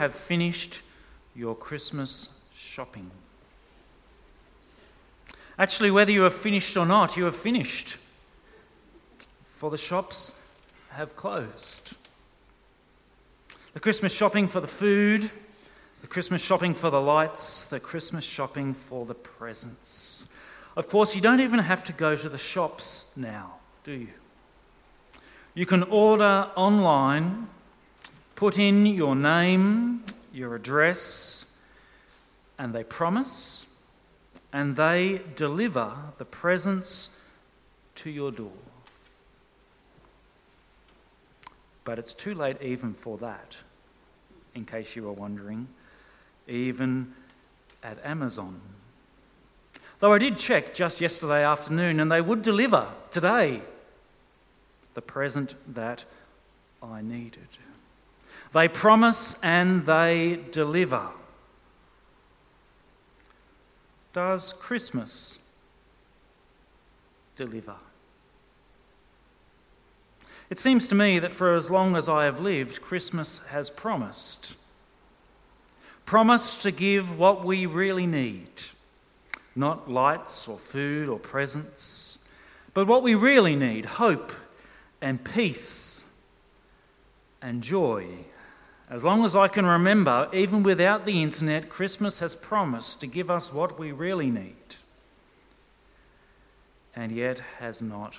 have finished your Christmas shopping. Actually, whether you have finished or not, you have finished, for the shops have closed. The Christmas shopping for the food, the Christmas shopping for the lights, the Christmas shopping for the presents. Of course, you don't even have to go to the shops now, do you? You can order online, put in your name, your address, and they promise and they deliver the presents to your door. But it's too late even for that, in case you were wondering, even at Amazon. Though I did check just yesterday afternoon, and they would deliver today the present that I needed. They promise and they deliver. Does Christmas deliver? It seems to me that for as long as I have lived, Christmas has promised. Promised to give what we really need not lights or food or presents, but what we really need hope and peace and joy. As long as I can remember, even without the internet, Christmas has promised to give us what we really need, and yet has not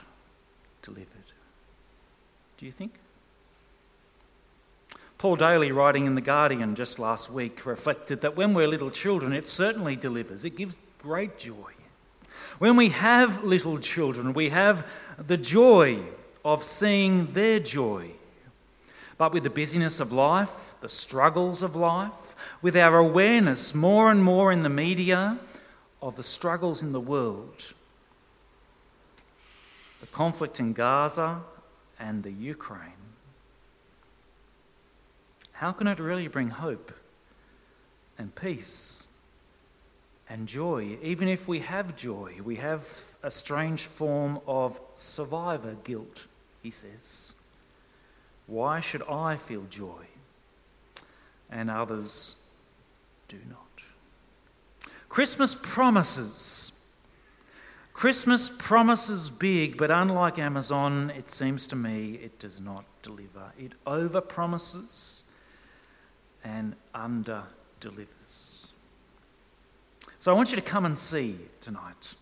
delivered. Do you think? Paul Daly, writing in The Guardian just last week, reflected that when we're little children, it certainly delivers. It gives great joy. When we have little children, we have the joy of seeing their joy. But with the busyness of life, the struggles of life, with our awareness more and more in the media of the struggles in the world, the conflict in Gaza and the Ukraine, how can it really bring hope and peace? and joy. Even if we have joy, we have a strange form of survivor guilt, he says. Why should I feel joy and others do not? Christmas promises. Christmas promises big, but unlike Amazon, it seems to me it does not deliver. It over promises and under delivers. So I want you to come and see tonight.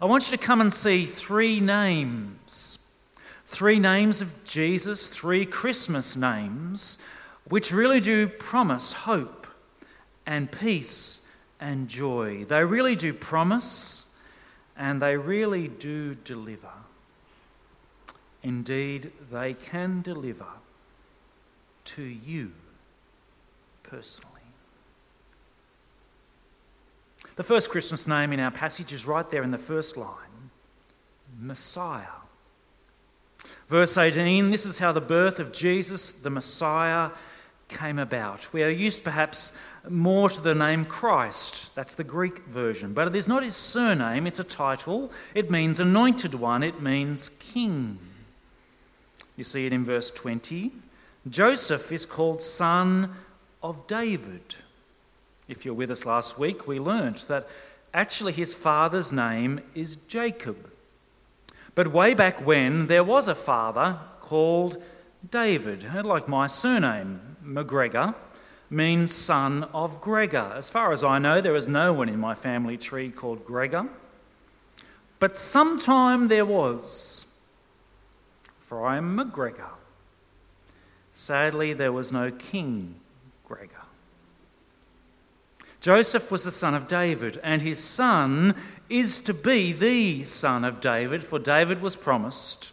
I want you to come and see three names. Three names of Jesus, three Christmas names, which really do promise hope and peace and joy. They really do promise and they really do deliver. Indeed, they can deliver to you personally. The first Christmas name in our passage is right there in the first line Messiah. Verse 18 this is how the birth of Jesus, the Messiah, came about. We are used perhaps more to the name Christ. That's the Greek version. But it is not his surname, it's a title. It means anointed one, it means king. You see it in verse 20. Joseph is called son of David. If you're with us last week, we learnt that actually his father's name is Jacob. But way back when, there was a father called David, like my surname, McGregor, means son of Gregor. As far as I know, there is no one in my family tree called Gregor. But sometime there was, for I am McGregor. Sadly, there was no King Gregor. Joseph was the son of David, and his son is to be the son of David, for David was promised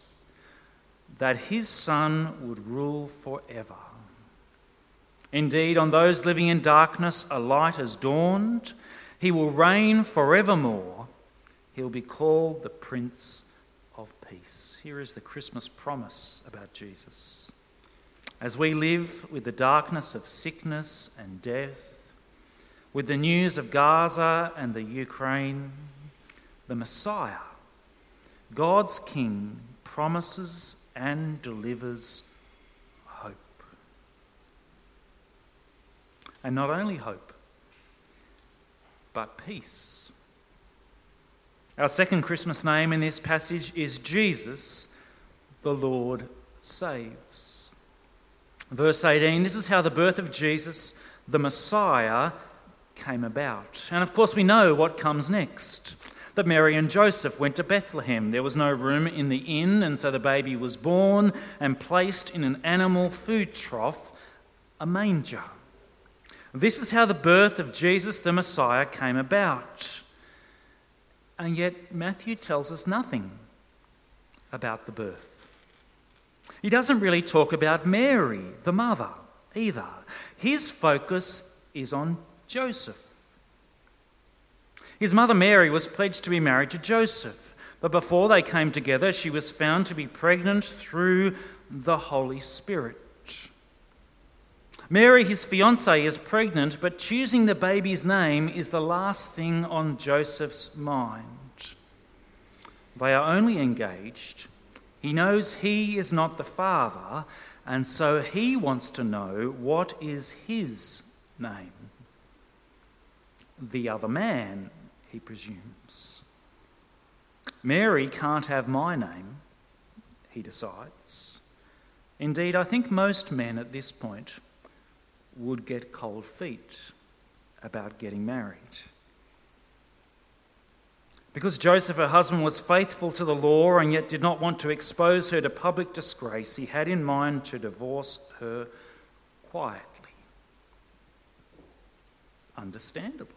that his son would rule forever. Indeed, on those living in darkness, a light has dawned. He will reign forevermore. He'll be called the Prince of Peace. Here is the Christmas promise about Jesus. As we live with the darkness of sickness and death, with the news of Gaza and the Ukraine, the Messiah, God's King, promises and delivers hope. And not only hope, but peace. Our second Christmas name in this passage is Jesus, the Lord saves. Verse 18 this is how the birth of Jesus, the Messiah, came about. And of course, we know what comes next that Mary and Joseph went to Bethlehem. There was no room in the inn, and so the baby was born and placed in an animal food trough, a manger. This is how the birth of Jesus the Messiah came about. And yet, Matthew tells us nothing about the birth. He doesn't really talk about Mary, the mother, either. His focus is on Joseph. His mother Mary was pledged to be married to Joseph, but before they came together, she was found to be pregnant through the Holy Spirit. Mary, his fiancée, is pregnant, but choosing the baby's name is the last thing on Joseph's mind. They are only engaged. He knows he is not the father, and so he wants to know what is his name. The other man he presumes. Mary can't have my name, he decides. Indeed, I think most men at this point would get cold feet about getting married. Because Joseph, her husband, was faithful to the law and yet did not want to expose her to public disgrace, he had in mind to divorce her quietly. Understandably.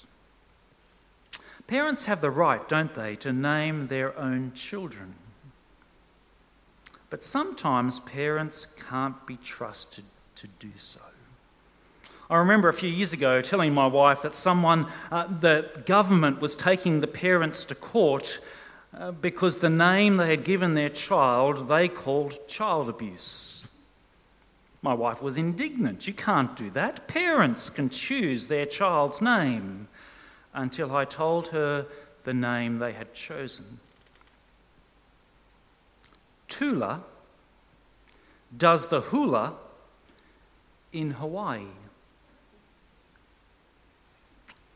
Parents have the right, don't they, to name their own children. But sometimes parents can't be trusted to do so. I remember a few years ago telling my wife that someone, uh, the government was taking the parents to court uh, because the name they had given their child they called child abuse. My wife was indignant. You can't do that. Parents can choose their child's name until I told her the name they had chosen. Tula does the hula in Hawaii.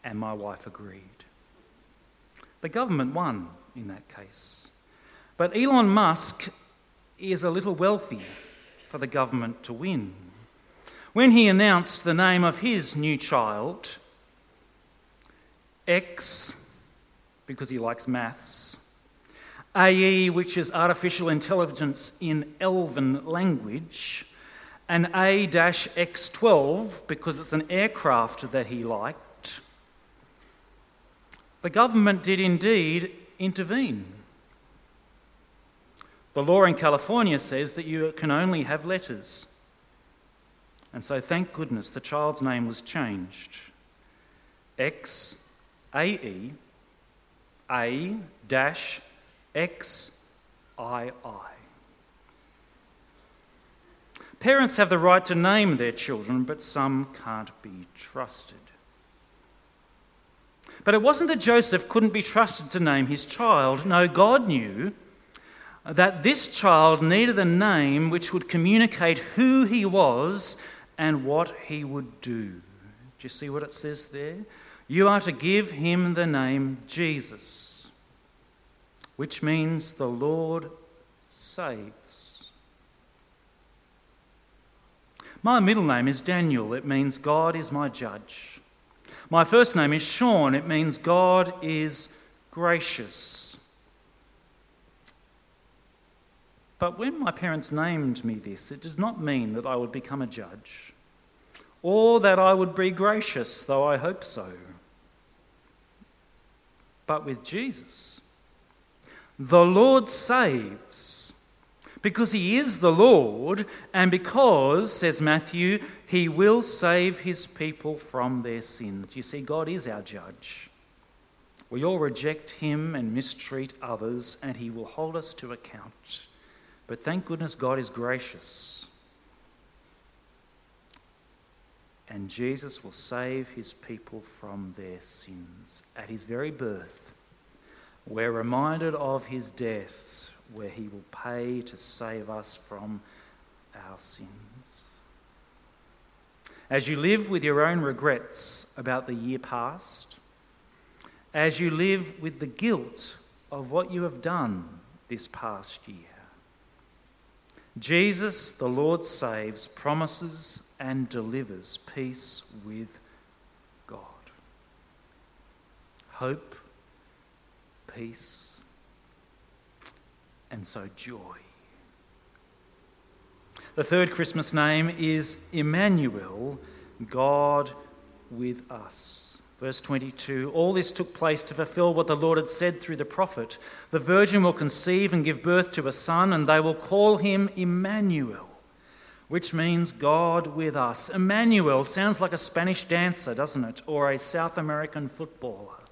And my wife agreed. The government won in that case. But Elon Musk is a little wealthy for the government to win. When he announced the name of his new child, X, because he likes maths, AE, which is artificial intelligence in elven language, and A X12, because it's an aircraft that he liked, the government did indeed intervene. The law in California says that you can only have letters. And so, thank goodness, the child's name was changed. X AE A dash X I I. Parents have the right to name their children, but some can't be trusted. But it wasn't that Joseph couldn't be trusted to name his child. No, God knew that this child needed a name which would communicate who he was and what he would do. Do you see what it says there? You are to give him the name Jesus, which means the Lord saves. My middle name is Daniel. It means God is my judge. My first name is Sean. It means God is gracious. But when my parents named me this, it does not mean that I would become a judge or that I would be gracious, though I hope so but with Jesus. The Lord saves Because he is the Lord, and because, says Matthew, he will save his people from their sins. You see, God is our judge. We all reject him and mistreat others, and he will hold us to account. But thank goodness God is gracious. And Jesus will save his people from their sins. At his very birth, we're reminded of his death, where he will pay to save us from our sins. As you live with your own regrets about the year past, as you live with the guilt of what you have done this past year, Jesus, the Lord saves, promises, and delivers peace with God. Hope, peace, and so joy. The third Christmas name is Emmanuel, God with us. Verse 22 All this took place to fulfill what the Lord had said through the prophet The virgin will conceive and give birth to a son, and they will call him Emmanuel, which means God with us. Emmanuel sounds like a Spanish dancer, doesn't it? Or a South American footballer.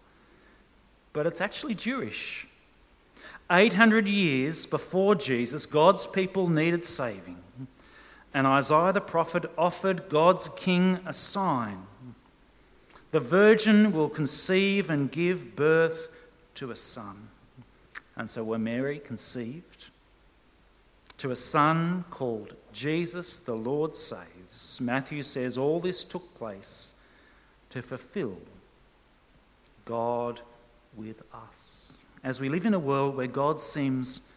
But it's actually Jewish. 800 years before Jesus, God's people needed saving. And Isaiah the prophet offered God's king a sign the virgin will conceive and give birth to a son. And so when Mary conceived, to a son called Jesus, the Lord saves, Matthew says all this took place to fulfill God with us. As we live in a world where God seems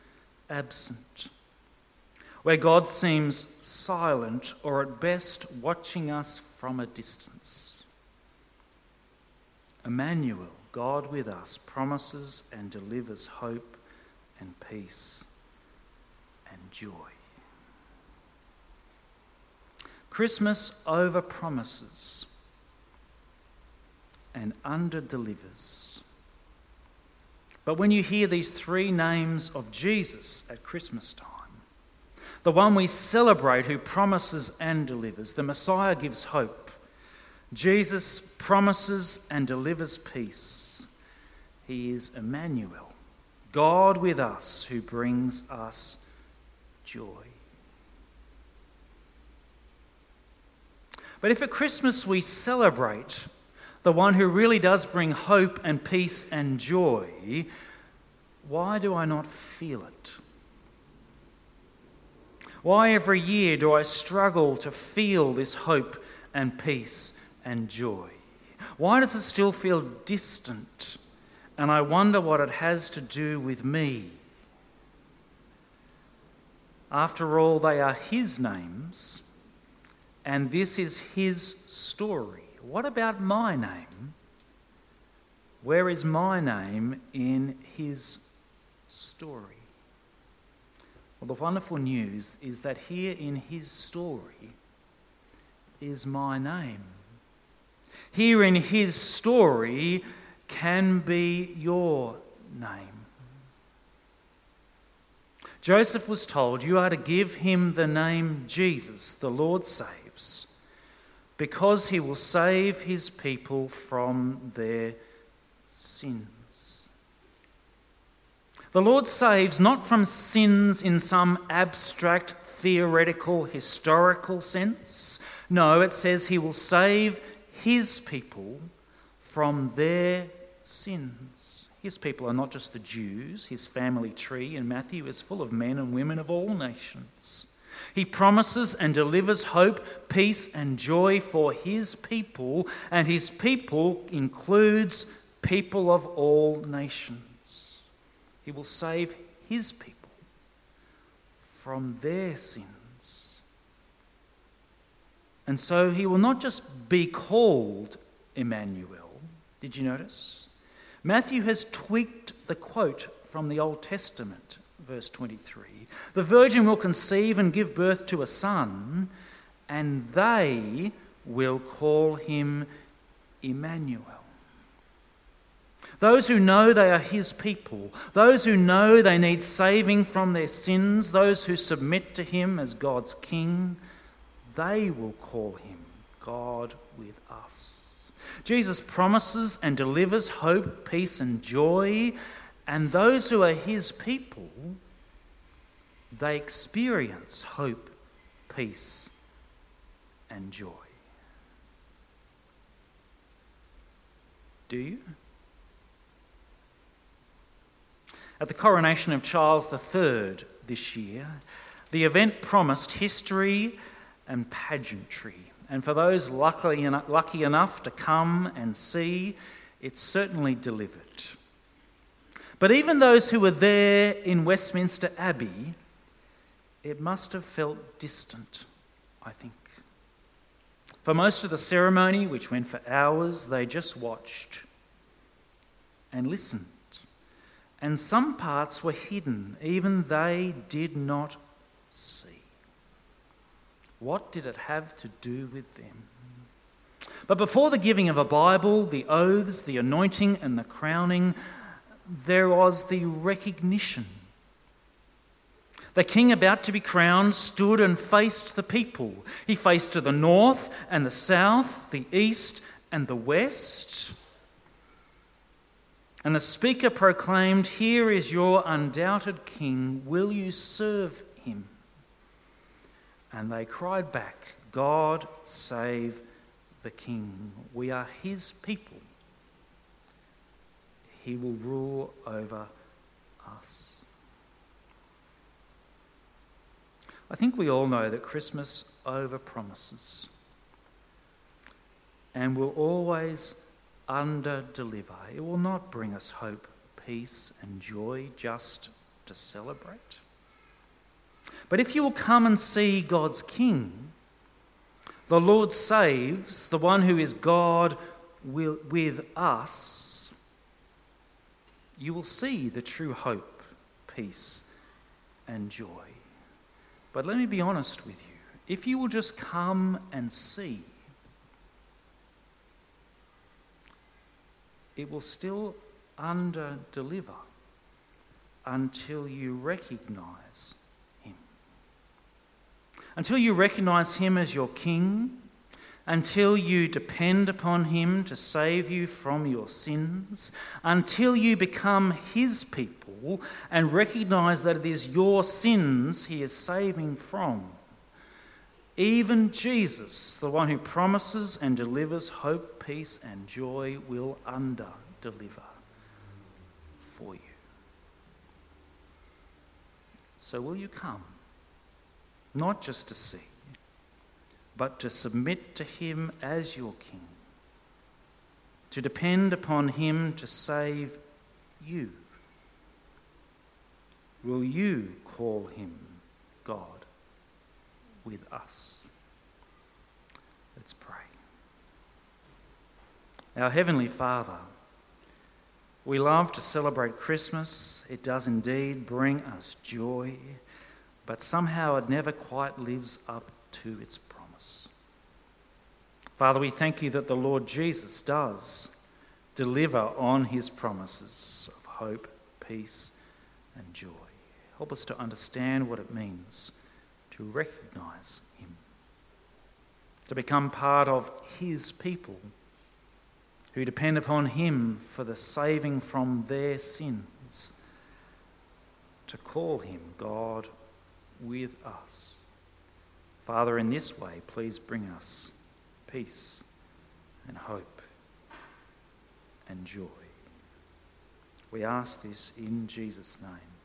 absent, where God seems silent or at best watching us from a distance. Emmanuel, God with us, promises and delivers hope and peace and joy. Christmas over promises and under delivers. But when you hear these three names of Jesus at Christmas time, the one we celebrate who promises and delivers, the Messiah gives hope Jesus promises and delivers peace. He is Emmanuel, God with us who brings us joy. But if at Christmas we celebrate the one who really does bring hope and peace and joy, why do I not feel it? Why every year do I struggle to feel this hope and peace and joy? Why does it still feel distant? And I wonder what it has to do with me. After all, they are His names, and this is His story. What about my name? Where is my name in His story? Well, the wonderful news is that here in His story is my name here in his story can be your name. Joseph was told, You are to give him the name Jesus, the Lord saves, because he will save his people from their sins. The Lord saves not from sins in some abstract, theoretical, historical sense. No, it says he will save his people from their sins. His people are not just the Jews, his family tree in Matthew is full of men and women of all nations. He promises and delivers hope, peace, and joy for his people, and his people includes people of all nations. He will save his people from their sins. And so he will not just be called Emmanuel. Did you notice? Matthew has tweaked the quote from the Old Testament, verse 23. The virgin will conceive and give birth to a son, and they will call him Emmanuel. Those who know they are His people, those who know they need saving from their sins, those who submit to Him as God's King, they will call Him God with us. Jesus promises and delivers hope, peace, and joy, and those who are His people, they experience hope, peace, and joy. Do you? At the coronation of Charles III this year, the event promised history and pageantry. And for those lucky, enough to come and see, it certainly delivered. But even those who were there in Westminster Abbey, it must have felt distant, I think. For most of the ceremony, which went for hours, they just watched and listened and some parts were hidden, even they did not see. What did it have to do with them? But before the giving of a Bible, the oaths, the anointing, and the crowning, there was the recognition. The king, about to be crowned, stood and faced the people. He faced to the north and the south, the east and the west. And the speaker proclaimed, Here is your undoubted king. Will you serve him? And they cried back, God save the king. We are his people. He will rule over us. I think we all know that Christmas over promises and will always under deliver. It will not bring us hope, peace, and joy just to celebrate. But if you will come and see God's King, the Lord saves, the one who is God with us, you will see the true hope, peace, and joy. But let me be honest with you. If you will just come and see, it will still under deliver until you recognize Him. Until you recognize Him as your King, until you depend upon Him to save you from your sins, until you become His people and recognize that it is your sins He is saving from. Even Jesus, the one who promises and delivers hope, peace, and joy, will under deliver for you. So, will you come? Not just to see, but to submit to Him as your King, to depend upon Him to save you. Will you call Him God? with us. Let's pray. Our Heavenly Father, we love to celebrate Christmas. It does indeed bring us joy, but somehow it never quite lives up to its. Father, we thank you that the Lord Jesus does deliver on his promises of hope, peace, and joy. Help us to understand what it means to recognize Him, to become part of His people who depend upon Him for the saving from their sins, to call Him God with us. Father, in this way, please bring us peace and hope and joy. We ask this in Jesus' name.